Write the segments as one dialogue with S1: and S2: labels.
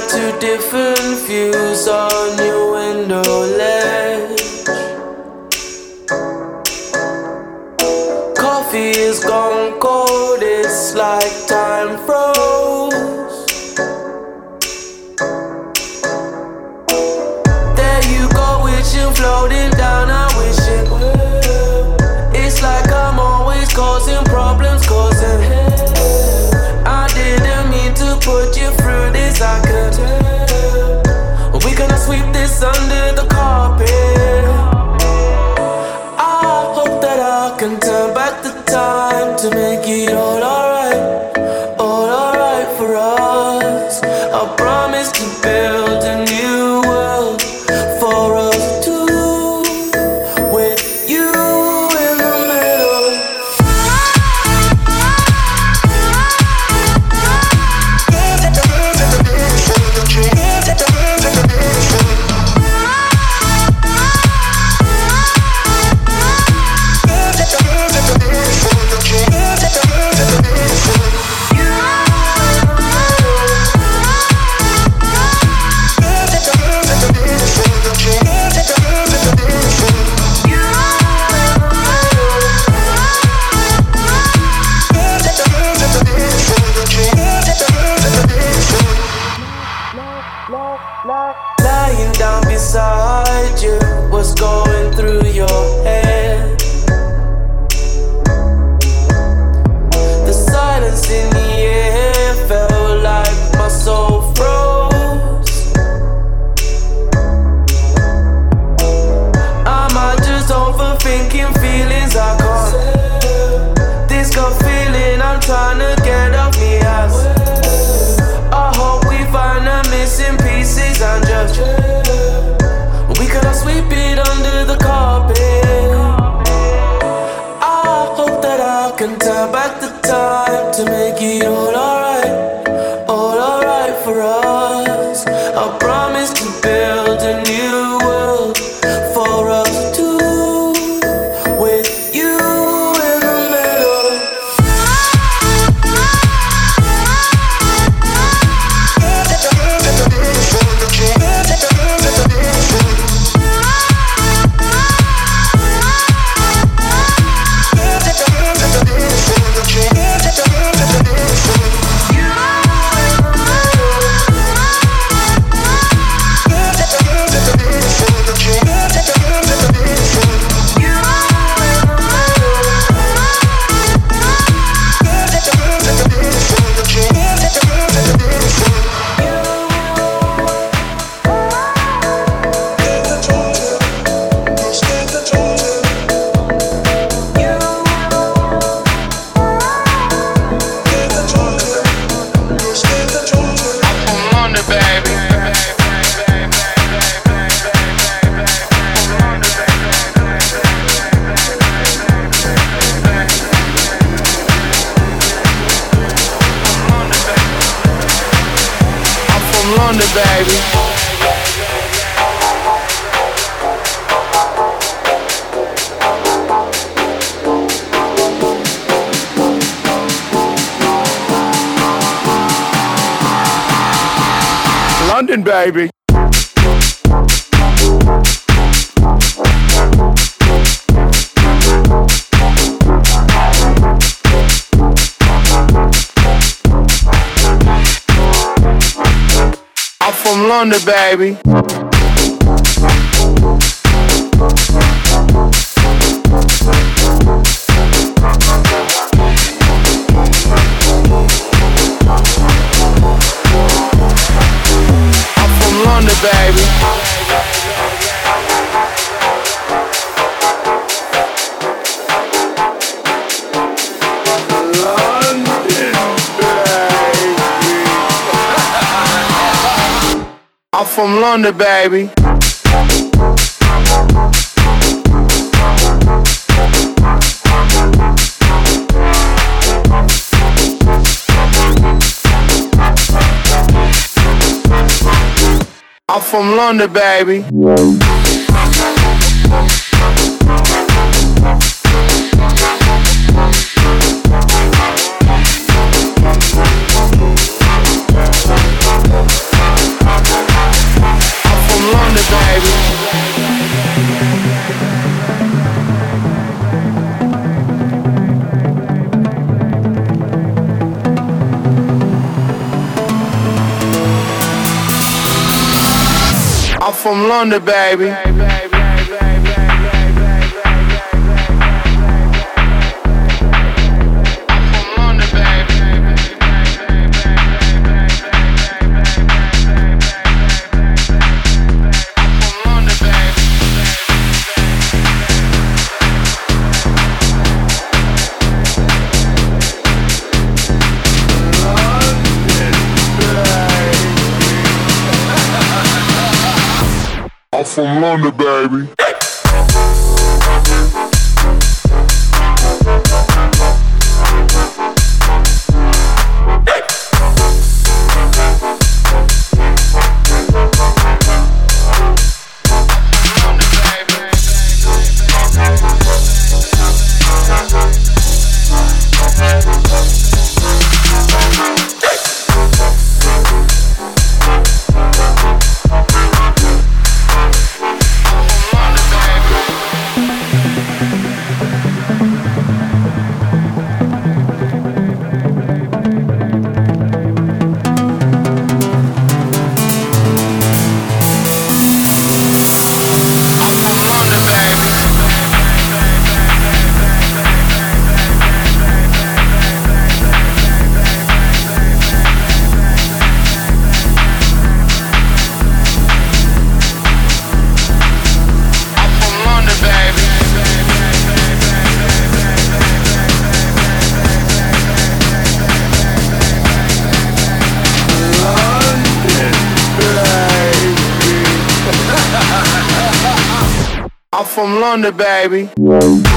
S1: got two different views on you.
S2: thunder, baby. London, baby. I'm from London, baby. London, baby. From London, baby. From London, baby.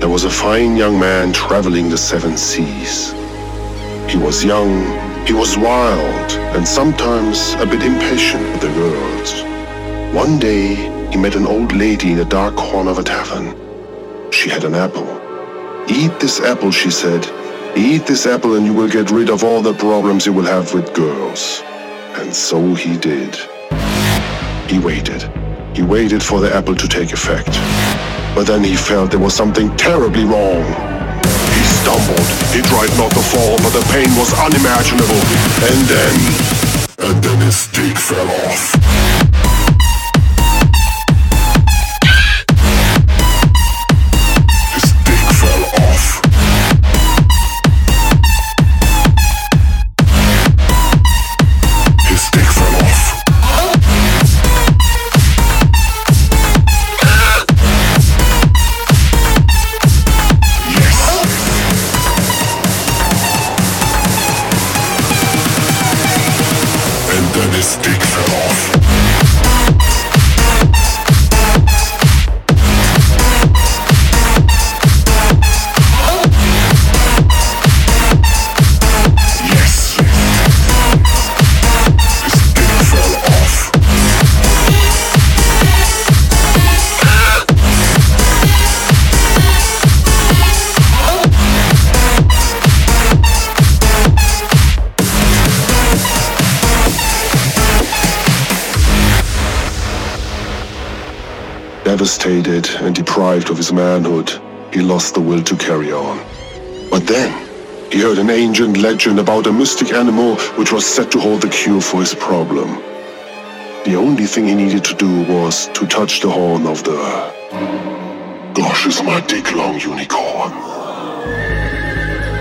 S3: There was a fine young man traveling the seven seas. He was young, he was wild, and sometimes a bit impatient with the girls. One day, he met an old lady in a dark corner of a tavern. She had an apple. Eat this apple, she said. Eat this apple and you will get rid of all the problems you will have with girls. And so he did. He waited. He waited for the apple to take effect. But then he felt there was something terribly wrong. He stumbled. He tried not to fall, but the pain was unimaginable. And then... And then his stick fell off. Devastated and deprived of his manhood, he lost the will to carry on. But then, he heard an ancient legend about a mystic animal which was said to hold the cure for his problem. The only thing he needed to do was to touch the horn of the... Gosh, is my dick long unicorn.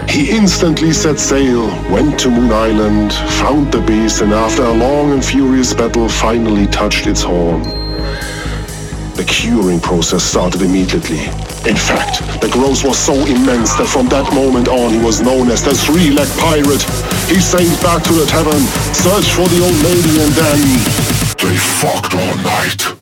S3: He instantly set sail, went to Moon Island, found the beast, and after a long and furious battle finally touched its horn. The curing process started immediately. In fact, the growth was so immense that from that moment on he was known as the three-leg pirate. He sailed back to the tavern, searched for the old lady and then... They fucked all night.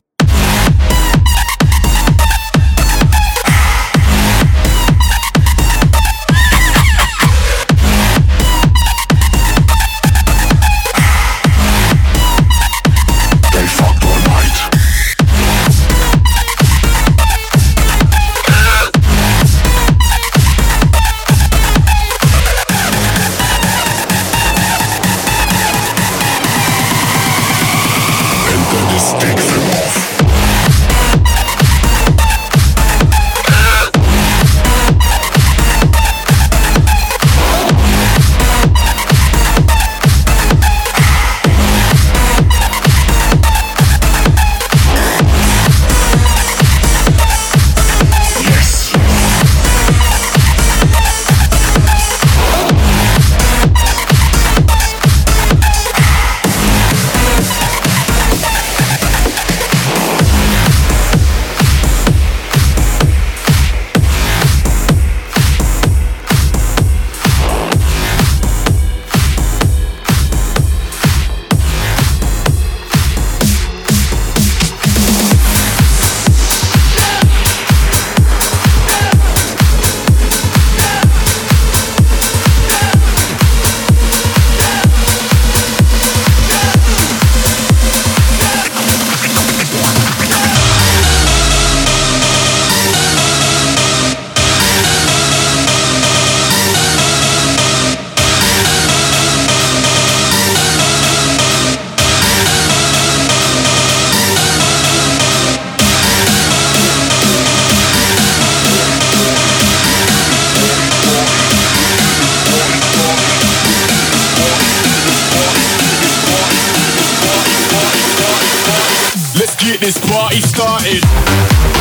S4: this party started.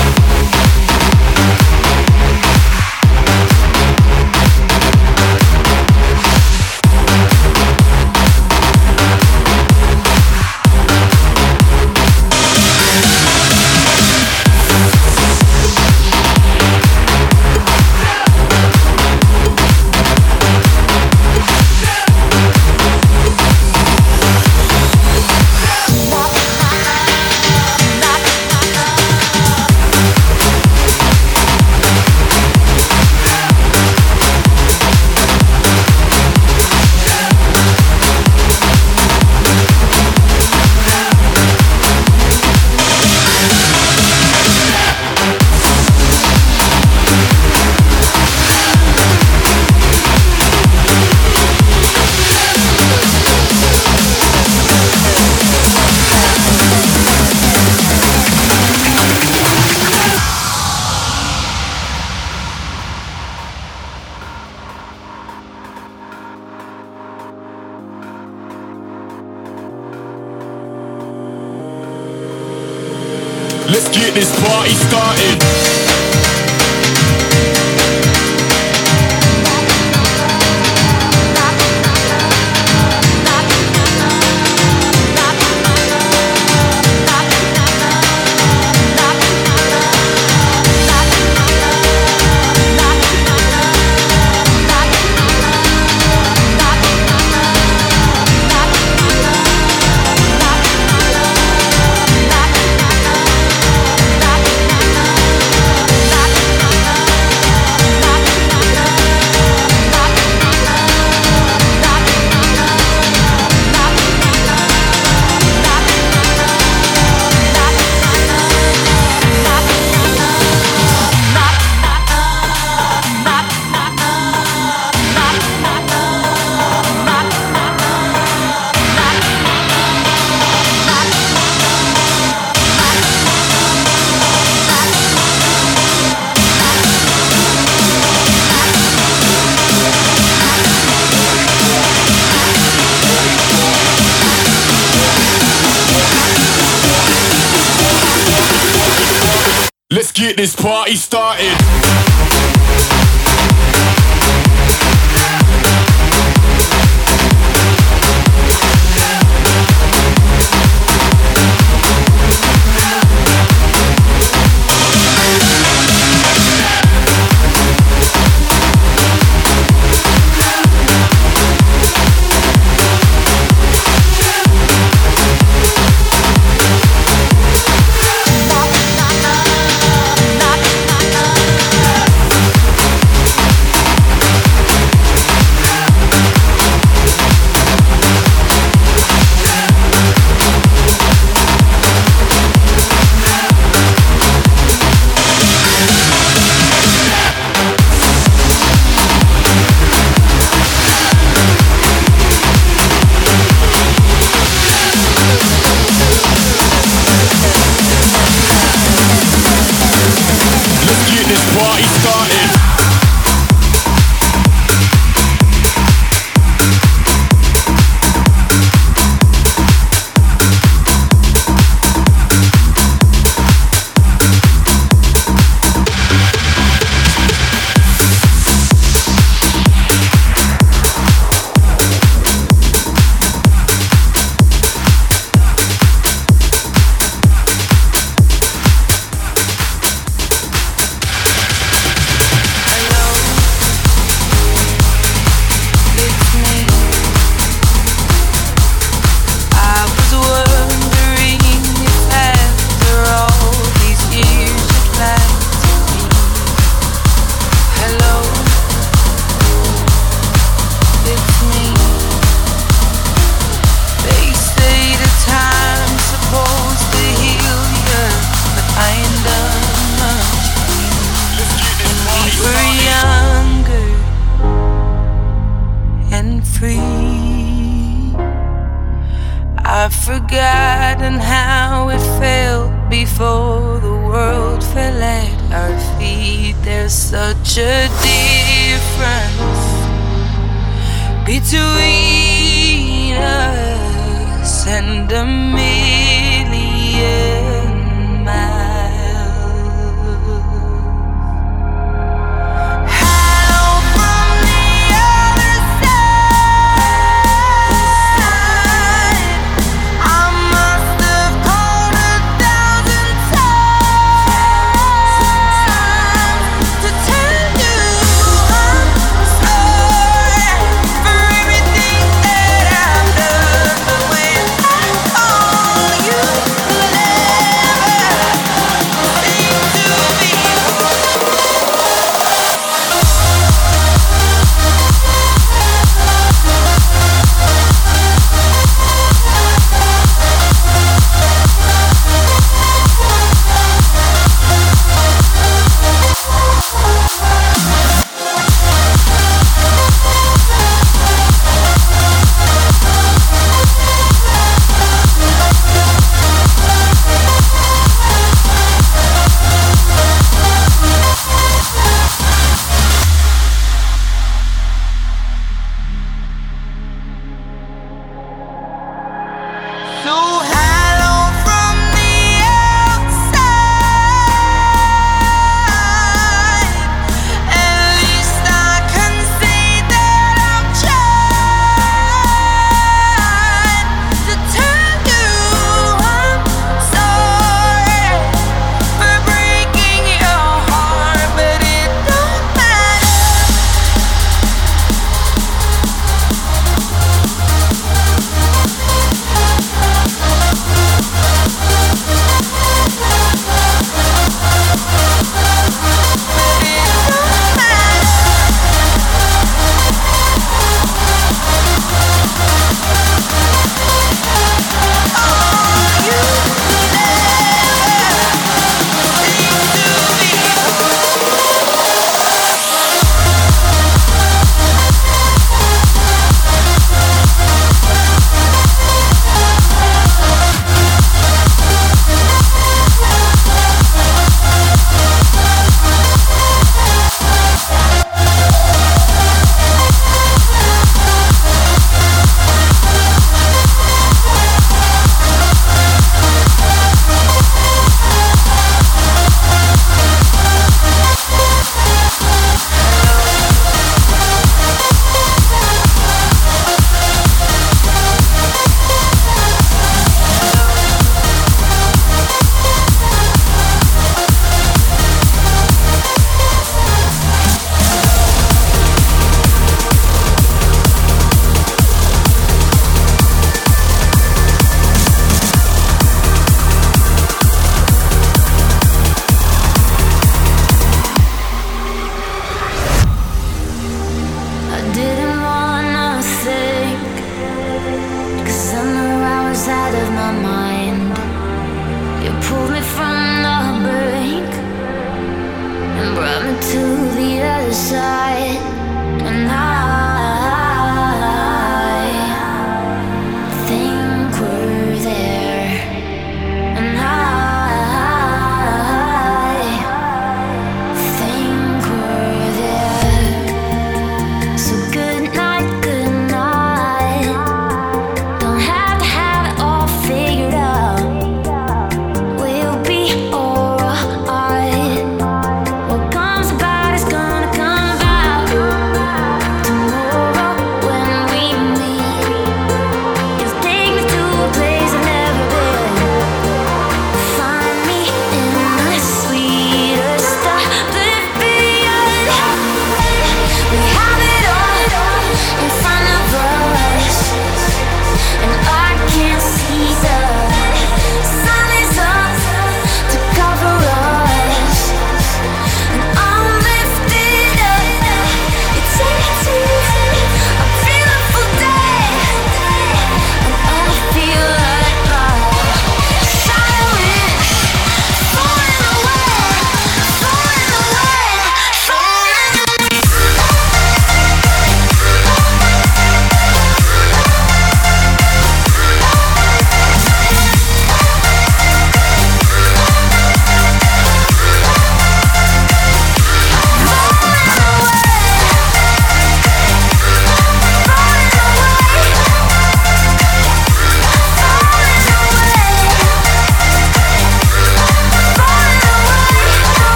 S4: Get this party started.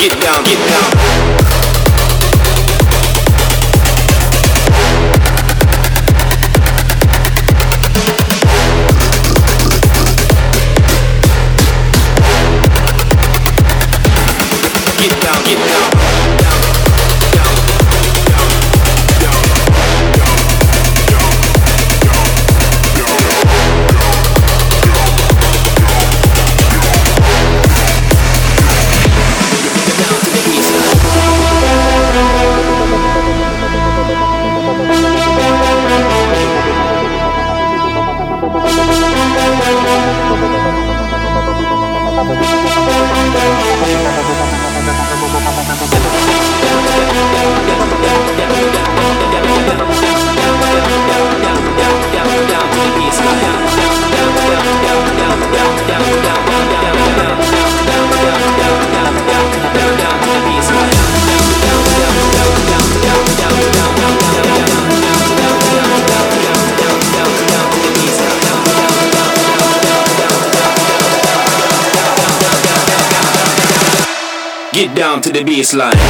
S5: Get down, get down. Baseline.